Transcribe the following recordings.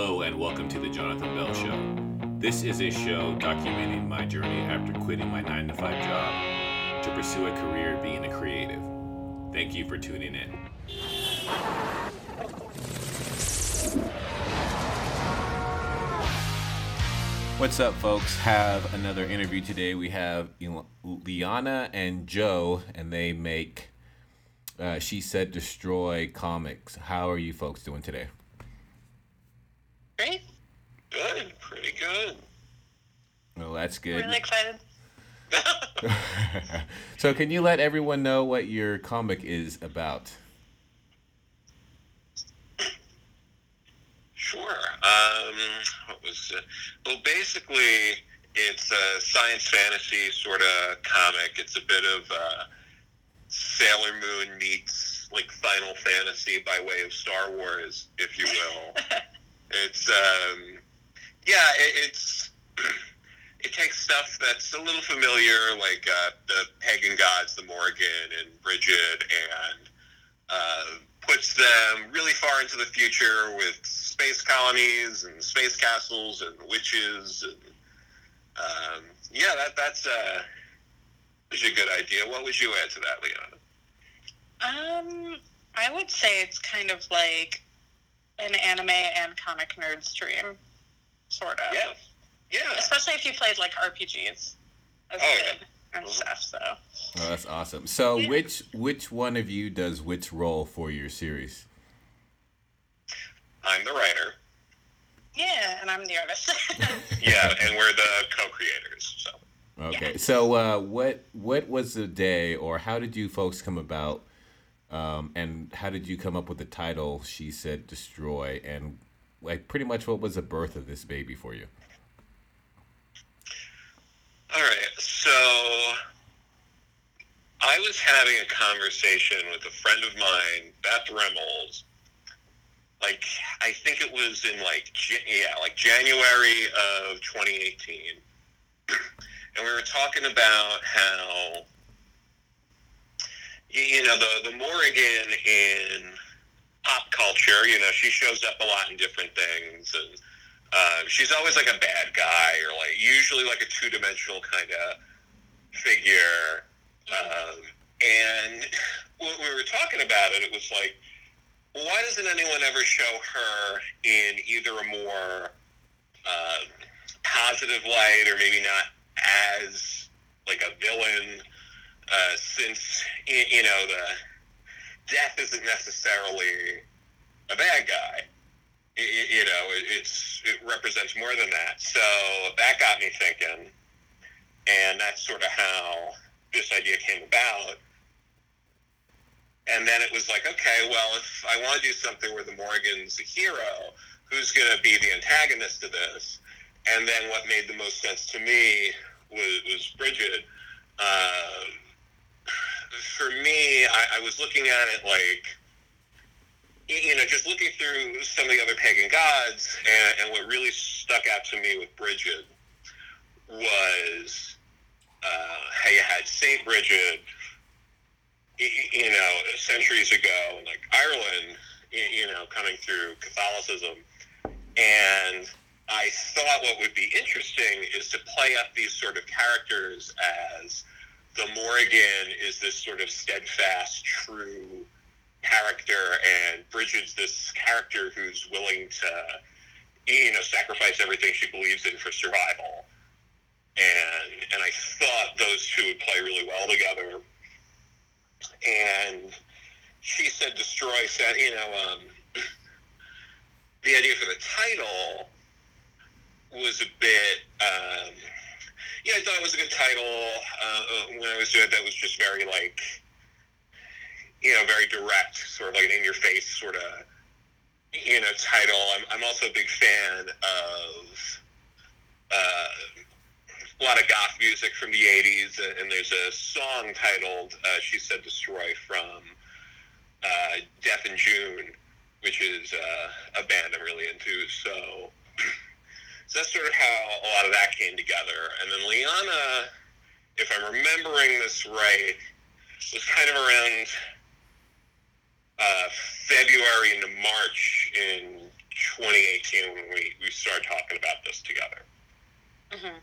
Hello, and welcome to the Jonathan Bell Show. This is a show documenting my journey after quitting my 9 to 5 job to pursue a career being a creative. Thank you for tuning in. What's up, folks? Have another interview today. We have Liana and Joe, and they make uh, She Said Destroy comics. How are you folks doing today? Great. Good. Pretty good. Well, that's good. Really excited. so, can you let everyone know what your comic is about? Sure. Um, what was it? Well, basically, it's a science fantasy sort of comic. It's a bit of uh, Sailor Moon meets like Final Fantasy by way of Star Wars, if you will. it's um, yeah, it, it's it takes stuff that's a little familiar, like uh, the pagan gods, the Morrigan and Brigid, and uh, puts them really far into the future with space colonies and space castles and witches and um, yeah, that that's uh, is a good idea. What would you add to that, Liana? Um, I would say it's kind of like an anime and comic nerd stream, sort of. Yeah, yeah. Especially if you played like RPGs as Oh, a yeah. kid and Mhm. stuff. So Oh, that's awesome. So, Yeah. which which one of you does which role for your series? I'm the writer. yeah, and I'm the artist. Yeah, and we're the co-creators. So. Okay. So, uh, what what was the day, or how did you folks come about, um, and how did you come up with the title? She said, "Destroy," and like pretty much what was the birth of this baby for you? All right, so I was having a conversation with a friend of mine, Beth Reynolds. Like I think it was in like yeah, like January of 2018, and we were talking about how you know the the Morrigan in pop culture. You know, she shows up a lot in different things and. Uh, she's always like a bad guy, or like usually like a two dimensional kind of figure. Um, and when we were talking about it, it was like, why doesn't anyone ever show her in either a more uh, positive light, or maybe not as like a villain? Uh, since you know the death isn't necessarily a bad guy you know, it, it's it represents more than that. So that got me thinking, and that's sort of how this idea came about. And then it was like, okay, well, if I want to do something where the Morrigan's a hero, who's going to be the antagonist of this? And then what made the most sense to me was, was Bridget. Um, for me, I, I was looking at it like, you know, just looking through some of the other pagan gods, and, and what really stuck out to me with Bridget was uh, how you had Saint Bridget, you know, centuries ago, like Ireland, you know, coming through Catholicism, and I thought what would be interesting is to play up these sort of characters as the Morrigan is this sort of steadfast, true character, and Bridget's this character who's willing to, you know, sacrifice everything she believes in for survival. And and I thought those two would play really well together. And she said, "Destroy." Said, you know, um, the idea for the title was a bit. Um, yeah, I thought it was a good title. Uh, when I was doing it, that was just very like you know, very direct, sort of like an in your face sort of, you know, title. I'm, I'm also a big fan of uh, a lot of goth music from the 80s, and there's a song titled uh, She Said Destroy from uh, Death in June, which is uh, a band I'm really into. So, so that's sort of how a lot of that came together. And then Liana, if I'm remembering this right, was kind of around uh, February into March in 2018 when we, we started talking about this together. hmm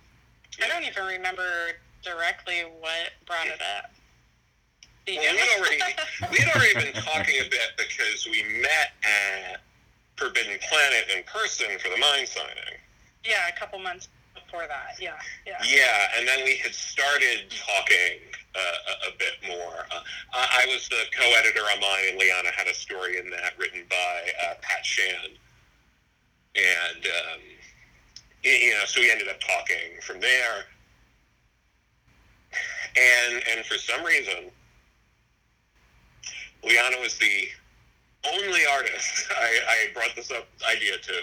I don't even remember directly what brought it up. Well, we had already we had already been talking a bit because we met at Forbidden Planet in person for the mine signing. Yeah, a couple months before that. Yeah, yeah. Yeah, and then we had started talking uh, a, a bit more. Uh, I was the co-editor on mine, and Liana had a story in that written by uh, Pat Shand. And um, you know, so we ended up talking from there. And and for some reason, Liana was the only artist I, I brought this up idea to,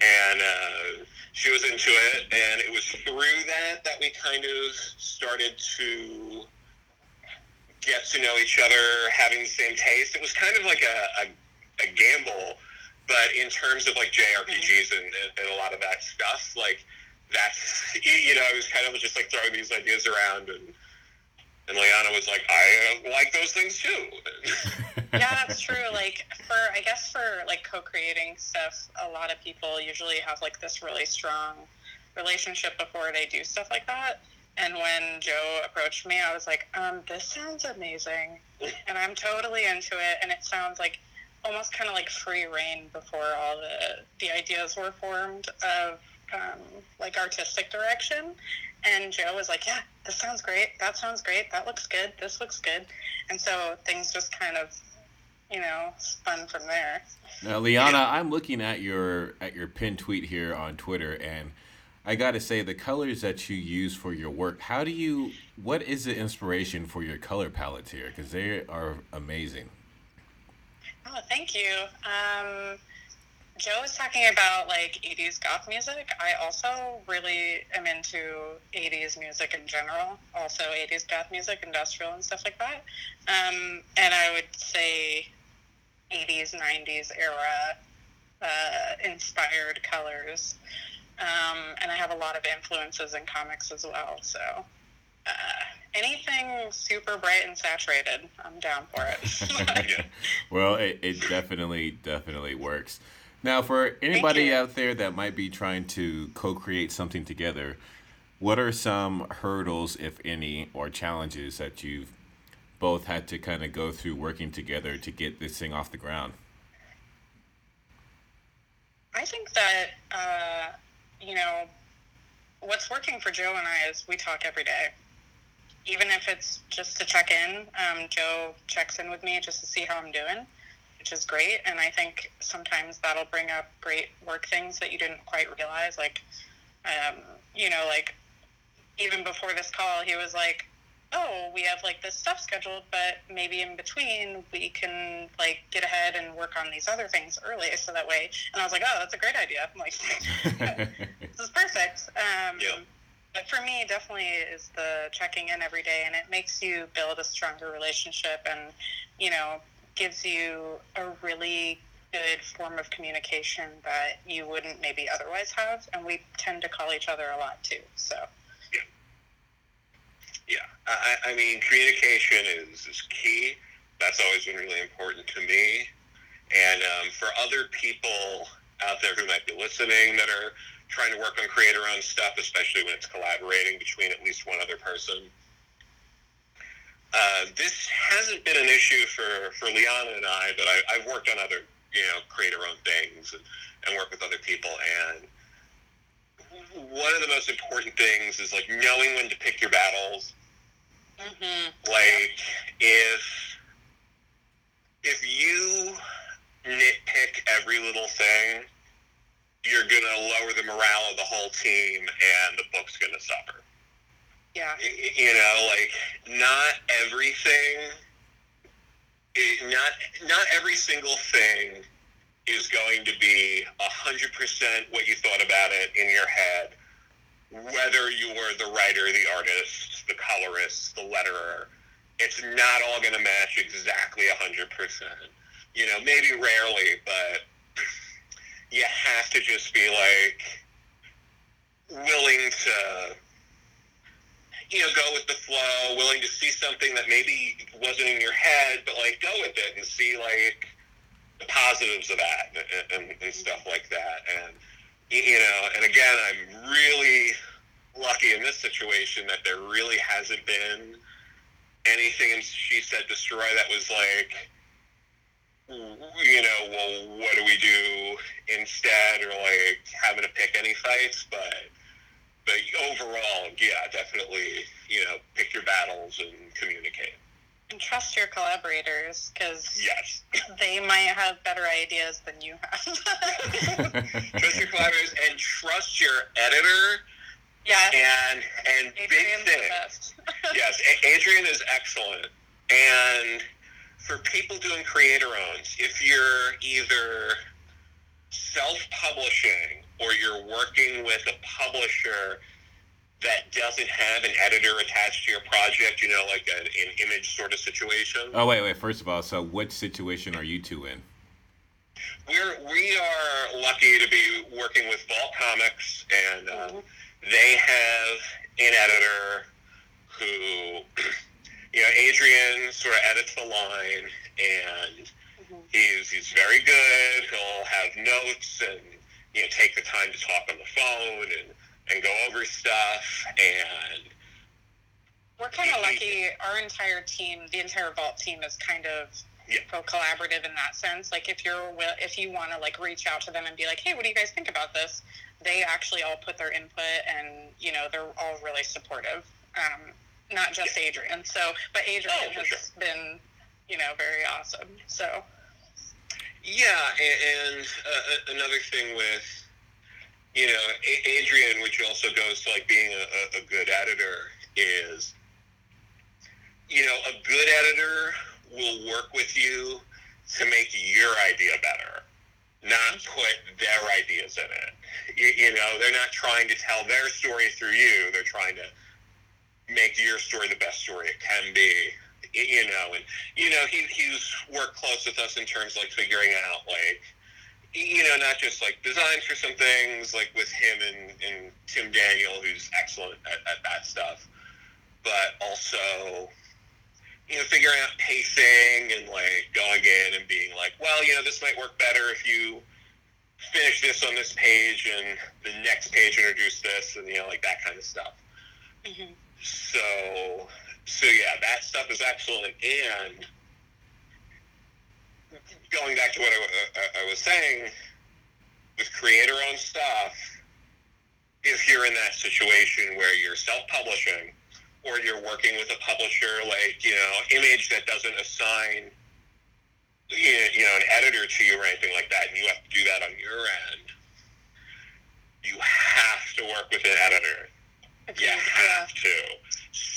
and uh, she was into it, and it was through that that we kind of started to get to know each other, having the same taste. It was kind of like a, a, a gamble, but in terms of like JRPGs and, and, a lot of that stuff, like that's you know, it was kind of just like throwing these ideas around and. And Liana was like, I uh, like those things too. yeah, that's true. Like for I guess for like co-creating stuff, a lot of people usually have like this really strong relationship before they do stuff like that. And when Joe approached me, I was like, um, this sounds amazing. And I'm totally into it. And it sounds like almost kind of like free reign before all the, the ideas were formed of um, like artistic direction. And Joe was like, yeah, this sounds great. That sounds great. That looks good. This looks good. And so things just kind of, you know, spun from there. Now, Liana, I'm looking at your at your pin tweet here on Twitter, and I got to say the colors that you use for your work. How do you? What is the inspiration for your color palette here? Because they are amazing. Oh, thank you. Um, Joe was talking about like 80s goth music. I also really am into 80s music in general, also 80s goth music, industrial, and stuff like that. Um, and I would say 80s, 90s era uh, inspired colors. Um, and I have a lot of influences in comics as well. So uh, anything super bright and saturated, I'm down for it. Well, it, it definitely definitely works. Now, for anybody out there that might be trying to co-create something together, what are some hurdles, if any, or challenges that you've both had to kind of go through working together to get this thing off the ground? I think that, uh, you know, what's working for Joe and I is we talk every day. Even if it's just to check in, um, Joe checks in with me just to see how I'm doing, which is great. And I think sometimes that'll bring up great work things that you didn't quite realize. Like, um, you know, like even before this call, he was like, oh, we have like this stuff scheduled, but maybe in between we can like get ahead and work on these other things early, so that way. And I was like, oh, that's a great idea. I'm like, this is perfect. Um, Yeah. But for me, definitely is the checking in every day, and it makes you build a stronger relationship, and you know, gives you a really good form of communication that you wouldn't maybe otherwise have. And we tend to call each other a lot too. So. Yeah, Yeah. I, I mean, communication is, is key. That's always been really important to me. And um, for other people out there who might be listening that are trying to work on creator-owned stuff, especially when it's collaborating between at least one other person, uh, this hasn't been an issue for, for Liana and I, but I, I've worked on other, you know, creator-owned things and, and work with other people. And one of the most important things is like knowing when to pick your battles Mm-hmm. like if if you nitpick every little thing you're gonna lower the morale of the whole team and the book's gonna suffer Yeah. You know like not everything eh, not not every single thing is going to be hundred percent what you thought about it in your head whether you were the writer, the artist, the colorist, the letterer, it's not all going to match exactly 100%. You know, maybe rarely, but you have to just be like willing to, you know, go with the flow, willing to see something that maybe wasn't in your head, but like go with it and see like, the positives of that and, and, and stuff like that. And you know, and again, I'm really lucky in this situation that there really hasn't been anything in She Said Destroy that was like, you know, well, what do we do instead, or like having to pick any fights, but but overall, yeah, definitely, you know, pick your battles and communicate. And trust your collaborators because yes, they might have better ideas than you have. trust your collaborators and trust your editor. Yeah. And and Adrian's big thing. yes, Adrian is excellent. And for people doing creator owns, if you're either self-publishing or you're working with a publisher that doesn't have an editor attached to your project, you know, like a, an image sort of situation. Oh wait, wait. First of all, so what situation are you two in? We're we are lucky to be working with Vault Comics, and uh, mm-hmm. they have an editor who, you know, Adrian sort of edits the line, and mm-hmm. he's he's very good. He'll have notes and you know take the time to talk on the phone and and go over stuff and we're kind of lucky our entire team the entire vault team is kind of yeah. collaborative in that sense like if you're if you want to like reach out to them and be like hey what do you guys think about this they actually all put their input and you know they're all really supportive um, not just yeah. adrian so but adrian oh, has sure. been you know very awesome so yeah, and, and uh, another thing with you know Adrian, which also goes to like being a, a good editor, is you know a good editor will work with you to make your idea better, not put their ideas in it. You, you know, they're not trying to tell their story through you. They're trying to make your story the best story it can be you know, and you know he he's worked close with us in terms of, like figuring out like you know not just like designs for some things like with him and, and Tim Daniel who's excellent at, at that stuff, but also you know figuring out pacing and like going in and being like, well, you know this might work better if you finish this on this page and the next page introduce this and you know like that kind of stuff. Mm-hmm. So so yeah, that stuff is excellent. And going back to what I, I, uh, uh, I was saying, with creator-owned stuff, if you're in that situation where you're self-publishing or you're working with a publisher like you know Image that doesn't assign you know an editor to you or anything like that, and you have to do that on your end, you have to work with an editor. You have to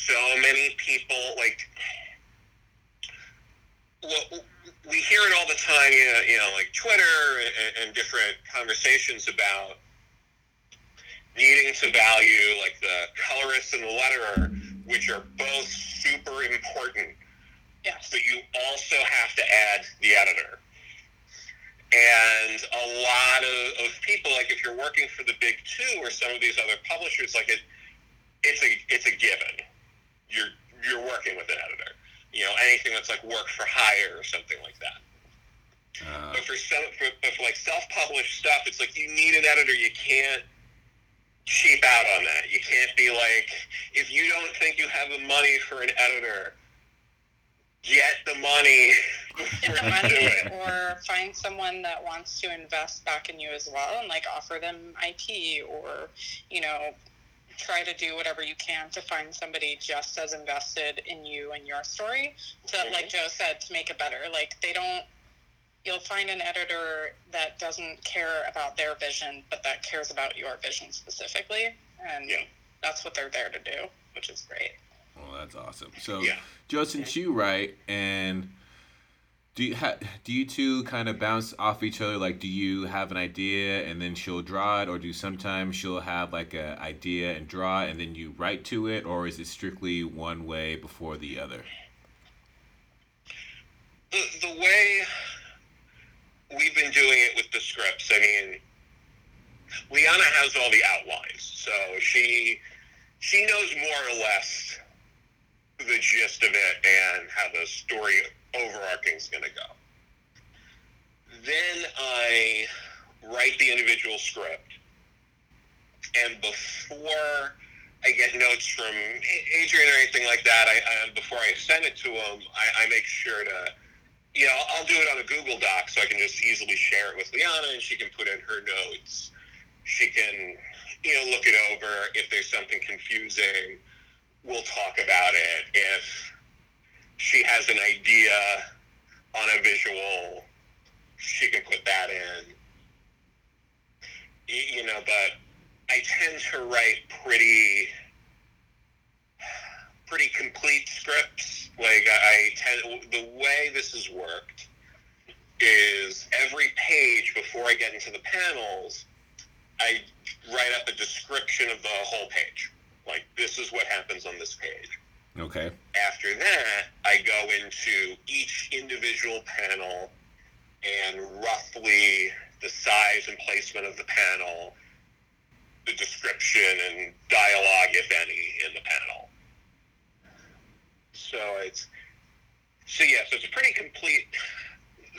so many people like well, we hear it all the time, you know, you know like Twitter and, and different conversations about needing to value like the colorist and the letterer, which are both super important. Yes. But you also have to add the editor. And a lot of, of people, like if you're working for the big two or some of these other publishers, like it, it's a it's a given you're you're working with an editor. You know, anything that's like work for hire or something like that. Uh, but for some, for, but for like self-published stuff, it's like you need an editor. You can't cheap out on that. You can't be like, if you don't think you have the money for an editor, get the money. Get the money, or find someone that wants to invest back in you as well, and like offer them IP, or you know, try to do whatever you can to find somebody just as invested in you and your story to mm-hmm. like joe said to make it better like they don't you'll find an editor that doesn't care about their vision but that cares about your vision specifically and yeah. that's what they're there to do which is great well that's awesome so yeah. joe since you write and do you ha- do you two kind of bounce off each other? Like, do you have an idea and then she'll draw it, or do sometimes she'll have like an idea and draw and then you write to it, or is it strictly one way before the other? The, the way we've been doing it with the scripts, I mean, Liana has all the outlines, so she she knows more or less gist of it and how the story overarching is going to go. then I write the individual script, and before I get notes from Adrian or anything like that, I, I before I send it to him, I, I make sure to, you know, I'll do it on a Google Doc so I can just easily share it with Liana, and she can put in her notes. She can, you know, look it over. If there's something confusing, we'll talk about it. If she has an idea on a visual, she can put that in. You know, but I tend to write pretty pretty complete scripts. Like I tend the way this has worked is every page before I get into the panels, I write up a description of the whole page. Like this is what happens on this page. Okay. After that, I go into each individual panel and roughly the size and placement of the panel the description and dialogue, if any, in the panel. So it's so yeah, so it's a pretty complete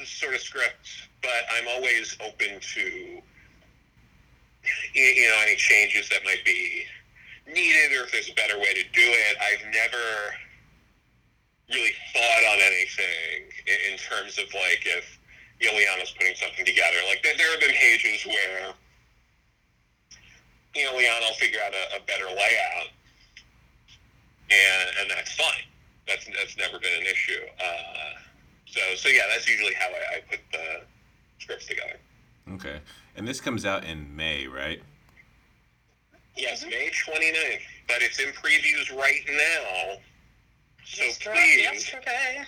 sort of script, but I'm always open to you know any changes that might be needed or if there's a better way to do it. I've never really thought on anything in, terms of like if Liana's putting something together. Like there, there have been pages where you know, Liana will figure out a, a better layout, and and that's fine. That's that's never been an issue. Uh, so so yeah, that's usually how I, I put the scripts together. Okay, and this comes out in May, right? Yes, May 29th, but it's in previews right now. So Just please. yesterday.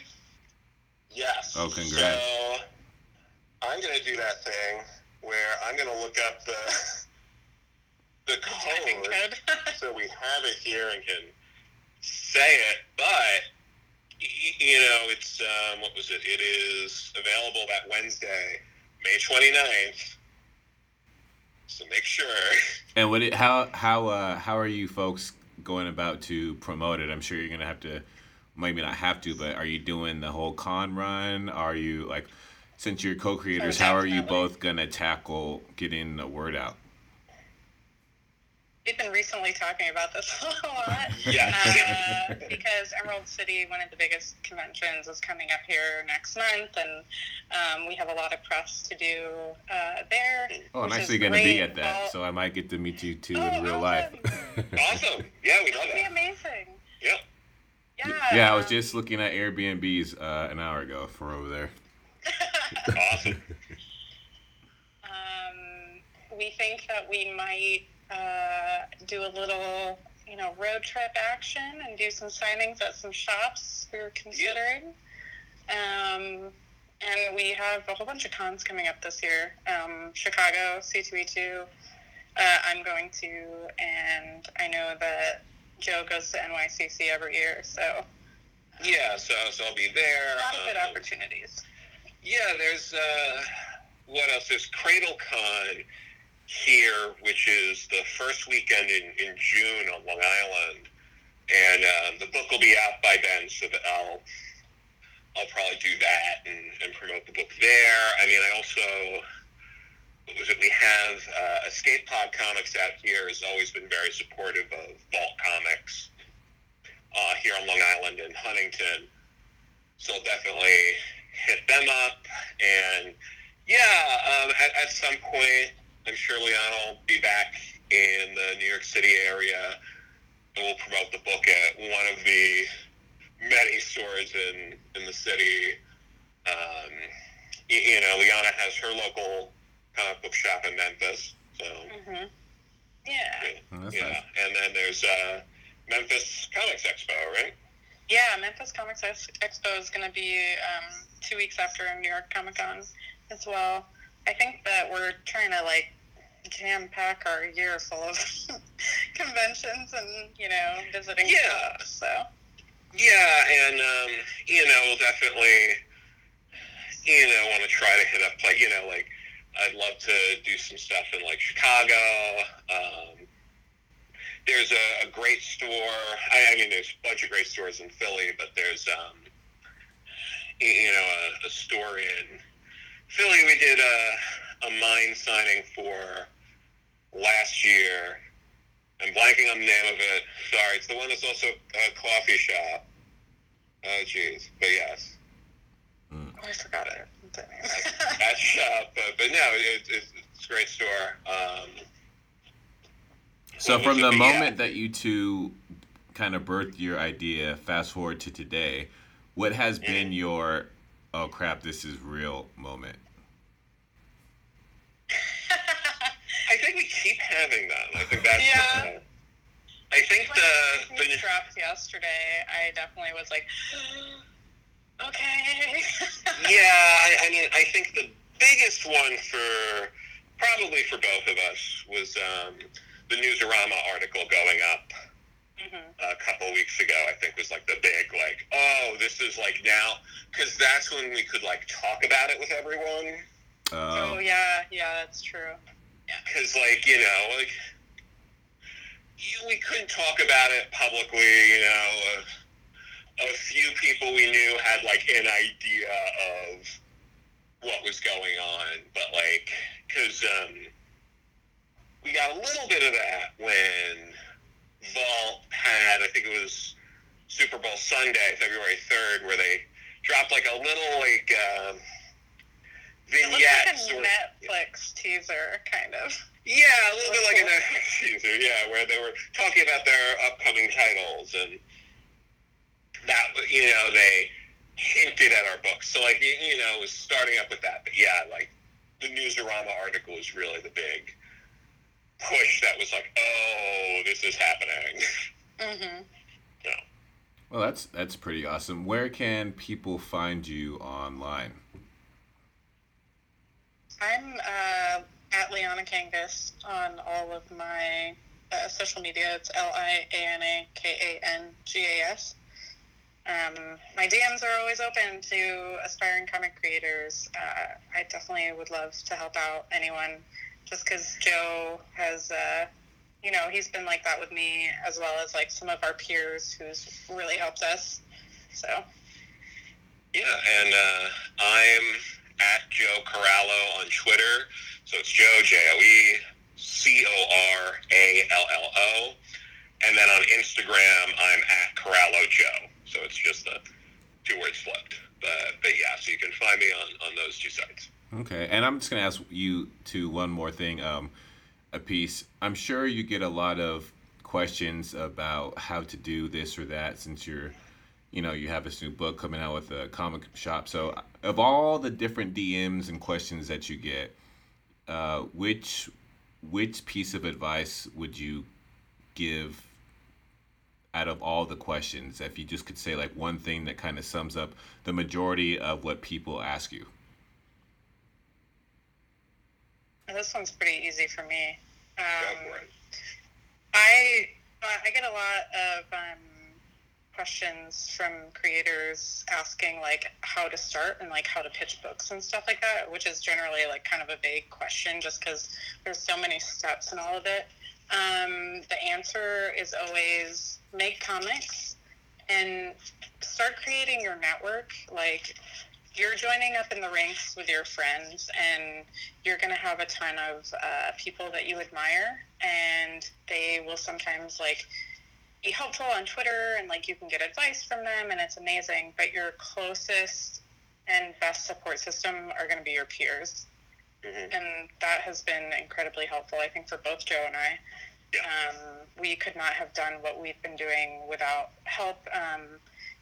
Yes. Oh, congrats. So I'm going to do that thing where I'm going to look up the the Typing code code. so we have it here and can say it. But you know, it's um, what was it? It is available that Wednesday, May 29th. So make sure. And what? It, how how uh, how are you folks going about to promote it? I'm sure you're gonna have to, maybe not have to, but are you doing the whole con run? Are you like, since you're co-creators, Oh, how are you both gonna tackle getting the word out? We've been recently talking about this a lot. Yes. Uh, because Emerald City, one of the biggest conventions, is coming up here next month, and um, we have a lot of press to do uh, there. Oh, I'm actually gonna be at that, Well, so I might get to meet you too Oh, in real life. awesome. Yeah, we love That'd be that. amazing. Yep. Yeah. yeah, I was just looking at Airbnbs uh, an hour ago for over there. Awesome. um, we think that we might uh, do a little, you know, road trip action and do some signings at some shops we were considering. Um, and we have a whole bunch of cons coming up this year. Um, Chicago, C2E2, uh, I'm going to, and I know that Joe goes to NYCC every year, so Yeah, so so I'll be there. a lot of good Um, opportunities. Yeah, there's uh, what else? There's CradleCon here, which is the first weekend in, in June on Long Island, and um, the book will be out by then, so that I'll I'll probably do that and, and promote the book there. I mean, I also was it? We have uh, Escape Pod Comics out here has always been very supportive of Vault Comics uh, here on Long Island and Huntington. So definitely hit them up. And yeah, um, at, at some point, I'm sure Liana will be back in the New York City area and we'll promote the book at one of the many stores in, in the city. Um, you, you know, Liana has her local comic book shop in Memphis. So, hmm Yeah. Oh, yeah. nice. And then there's uh, Memphis Comics Expo, right? Yeah, Memphis Comics Ex- Expo is going to be um, two weeks after New York Comic Con as well. I think that we're trying to like jam pack our year full of conventions and you know visiting. Yeah. shops, So Yeah, and um, you know, we'll definitely, you know, want to try to hit up like you know, like I'd love to do some stuff in like Chicago. Um, there's a, a great store. I, I mean, there's a bunch of great stores in Philly, but there's um, you know, a, a store in Philly, we did a, a mine signing for last year. I'm blanking on the name of it. Sorry, it's the one that's also a coffee shop. Oh, jeez. But yes. Oh, I forgot it. that shop. But, but no, it, it's, it's a great store. Um, so from the moment that you two kind of birthed your idea, fast forward to today, what has mm-hmm. been your oh crap, this is real moment? I think we keep having them. I think that's yeah. I think when the, the dropped yesterday. I definitely was like, okay. yeah, I, I, mean, I think the biggest one for probably for both of us was um, the Newsarama article going up mm-hmm. a couple weeks ago. I think was like the big like, oh, this is like now because that's when we could like talk about it with everyone. Uh, oh yeah, yeah, that's true. Because like you know like we couldn't talk about it publicly. You know, a, a few people we knew had like an idea of what was going on, but like because um, we got a little bit of that when Vault had, I think it was Super Bowl Sunday, February third, where they dropped like a little like. Um, vignette. It like a Netflix teaser, kind of. Yeah, a little bit like a Netflix teaser. Yeah, where they were talking about their upcoming titles and that you know they hinted at our books. So like you, you know, it was starting up with that. But yeah, like the Newsarama article was really the big push that was like, oh, this is happening. Mm-hmm. Yeah. Well, that's that's pretty awesome. Where can people find you online? I'm uh, at Liana Kangas on all of my uh, social media. It's L I A N A K A N G A S. Um, my DMs are always open to aspiring comic creators. Uh, I definitely would love to help out anyone just because Joe has, uh, you know, he's been like that with me as well as like some of our peers who's really helped us. So. Yeah, and uh, I'm at Joe Corallo on Twitter. So it's Joe, J O E C O R A L L O. And then on Instagram, I'm at Corallo Joe. So it's just the two words flipped. But, but yeah, so you can find me on, on those two sites. Okay. And I'm just going to ask you to one more thing. Um, a piece. I'm sure you get a lot of questions about how to do this or that since you're you know you have this new book coming out with a comic shop. So of all the different dms and questions that you get uh, which which piece of advice would you give out of all the questions? If you just could say like one thing that kind of sums up the majority of what people ask you. This one's pretty easy for me. Um, I I get a lot of um, questions from creators asking like how to start and like how to pitch books and stuff like that, which is generally like kind of a vague question just because there's so many steps in all of it. Um, the answer is always make comics and start creating your network. Like you're joining up in the ranks with your friends and you're going to have a ton of uh, people that you admire and they will sometimes like be helpful on Twitter and like you can get advice from them and it's amazing. But your closest and best support system are going to be your peers. Mm-hmm. And that has been incredibly helpful, I think, for both Joe and I. Yeah. Um, we could not have done what we've been doing without help. Um,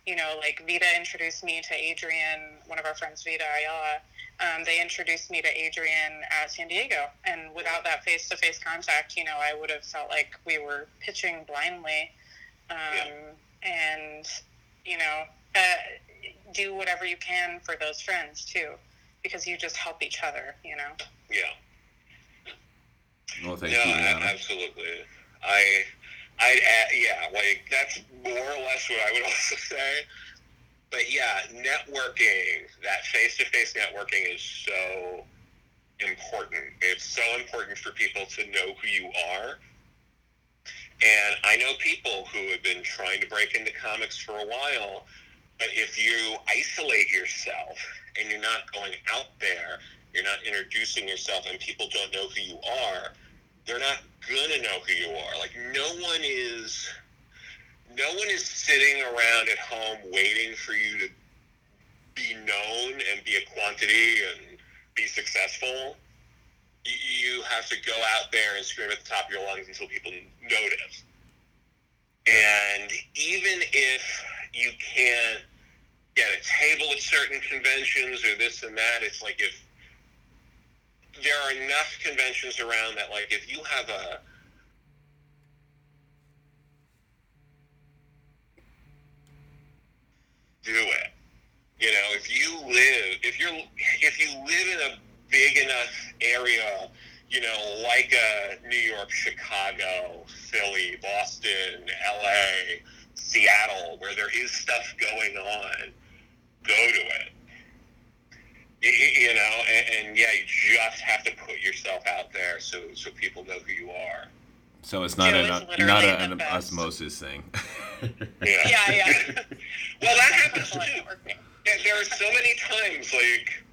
you know, like Vita introduced me to Adrian, one of our friends, Vita Ayala. Um, they introduced me to Adrian at San Diego. And without that face to face contact, you know, I would have felt like we were pitching blindly um, yeah. and you know uh, do whatever you can for those friends too because you just help each other you know? Yeah. Well thank no, you absolutely. I i uh, yeah like that's more or less what i would also say. But yeah networking that face-to-face networking is so important. It's so important for people to know who you are and I know people who have been trying to break into comics for a while, but if you isolate yourself and you're not going out there, you're not introducing yourself, and people don't know who you are, they're not gonna know who you are. Like no one is, no one is sitting around at home waiting for you to be known and be a quantity and be successful. You have to go out there and scream at the top of your lungs until people notice. And even if you can't get a table at certain conventions or this and that, it's like if there are enough conventions around that, like if you have a do it. You know, if you live, if you're, if you live in a big enough area, you know, like uh, New York, Chicago, Philly, Boston, L.A., Seattle, where there is stuff going on, go to it. You, you know, and, and yeah, you just have to put yourself out there so so people know who you are. So it's not Joe a is not, not a, an best. osmosis thing. Yeah, Yeah, yeah. well, that happens too. Yeah, there are so many times, like,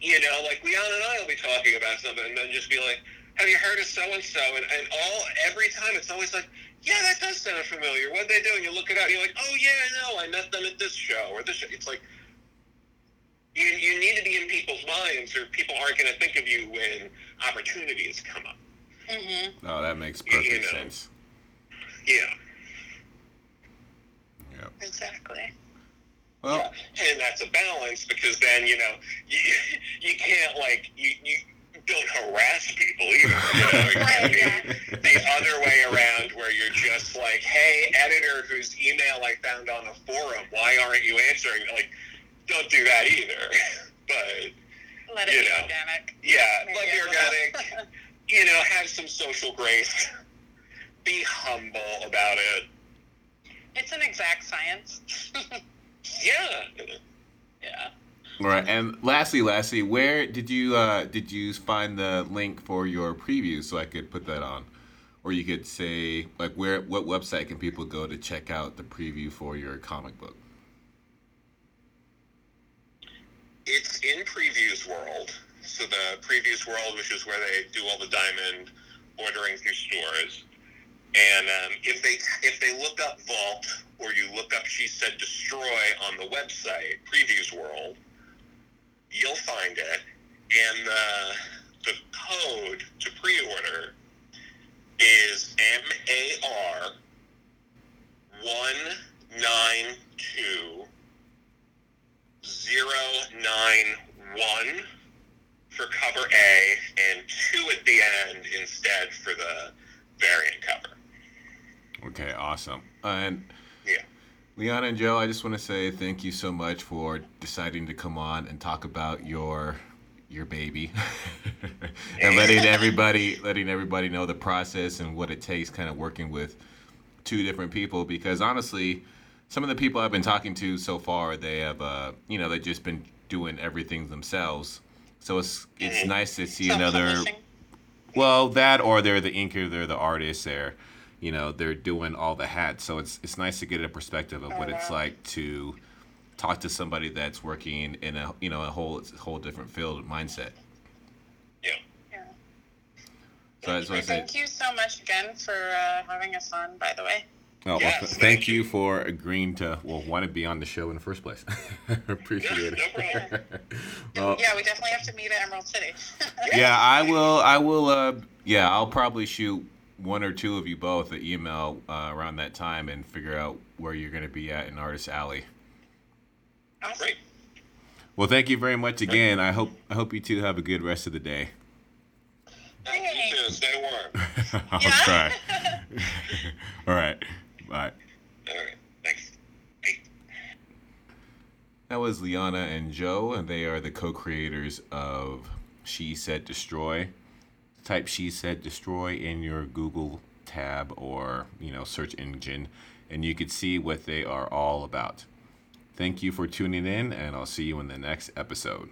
you know, like Liana and I will be talking about something, and then just be like, "Have you heard of so and so?" And and all every time it's always like, "Yeah, that does sound familiar. What they do?" And you look it up, and you're like, "Oh yeah, I know. I met them at this show or this." Show. It's like you you need to be in people's minds, or people aren't going to think of you when opportunities come up. Mm-hmm. oh, that makes You perfect know. sense. Yeah. Yep. Exactly. Well, and that's a balance because then you know you, you can't like you, you don't harass people either. You know, it can Right, be yeah. the other way around where you're just like, hey, editor, whose email I found on a forum, why aren't you answering? Like, don't do that either. But Let it You be know. organic. yeah, Maybe like a you're little. organic. You know, have some social grace. Be humble about it. it's an exact science. Yeah. yeah. all right. And lastly, lastly, where did you uh, did you find the link for your preview so I could put that on, or you could say like where what website can people go to check out the preview for your comic book? it's in Previews World. So the Previews World, which is where they do all the diamond ordering through stores. And um, if they if they look up Vault or you look up She Said Destroy on the website Previews World, you'll find it. And uh, the code to pre-order is M A R one nine two zero nine one for cover A and two at the end instead for the variant cover. Okay, awesome. And Yeah. Liana and Joe, I just want to say thank you so much for deciding to come on and talk about your your baby and letting everybody letting everybody know the process and what it takes kind of working with two different people because honestly some of the people I've been talking to so far they have uh you know they've just been doing everything themselves so it's it's Mhm. nice to see another well, that or they're the inker, they're the artist, they're you know, they're doing all the hats. So it's it's nice to get a perspective of what it's like to talk to somebody that's working in a you know, a whole whole different field mindset. Yeah. Yeah. So I just want Thank you so much again for uh, having us on, by the way. oh, well, th- thank you for agreeing to well want to be on the show in the first place. Appreciate Yeah, it. well, yeah, we definitely have to meet at Emerald City. yeah, I will. I will. Uh, yeah, I'll probably shoot one or two of you both an email uh, around that time and figure out where you're going to be at in Artist Alley. awesome. Great. Well, thank you very much again. I hope I hope you two have a good rest of the day. Thank you too. Stay warm. I'll Yeah. try. All right. Bye. All right. Thanks. Bye. That was Liana and Joe, and they are the co-creators of She Said Destroy. Type She Said Destroy in your Google tab or you know search engine, and you could see what they are all about. Thank you for tuning in, and I'll see you in the next episode.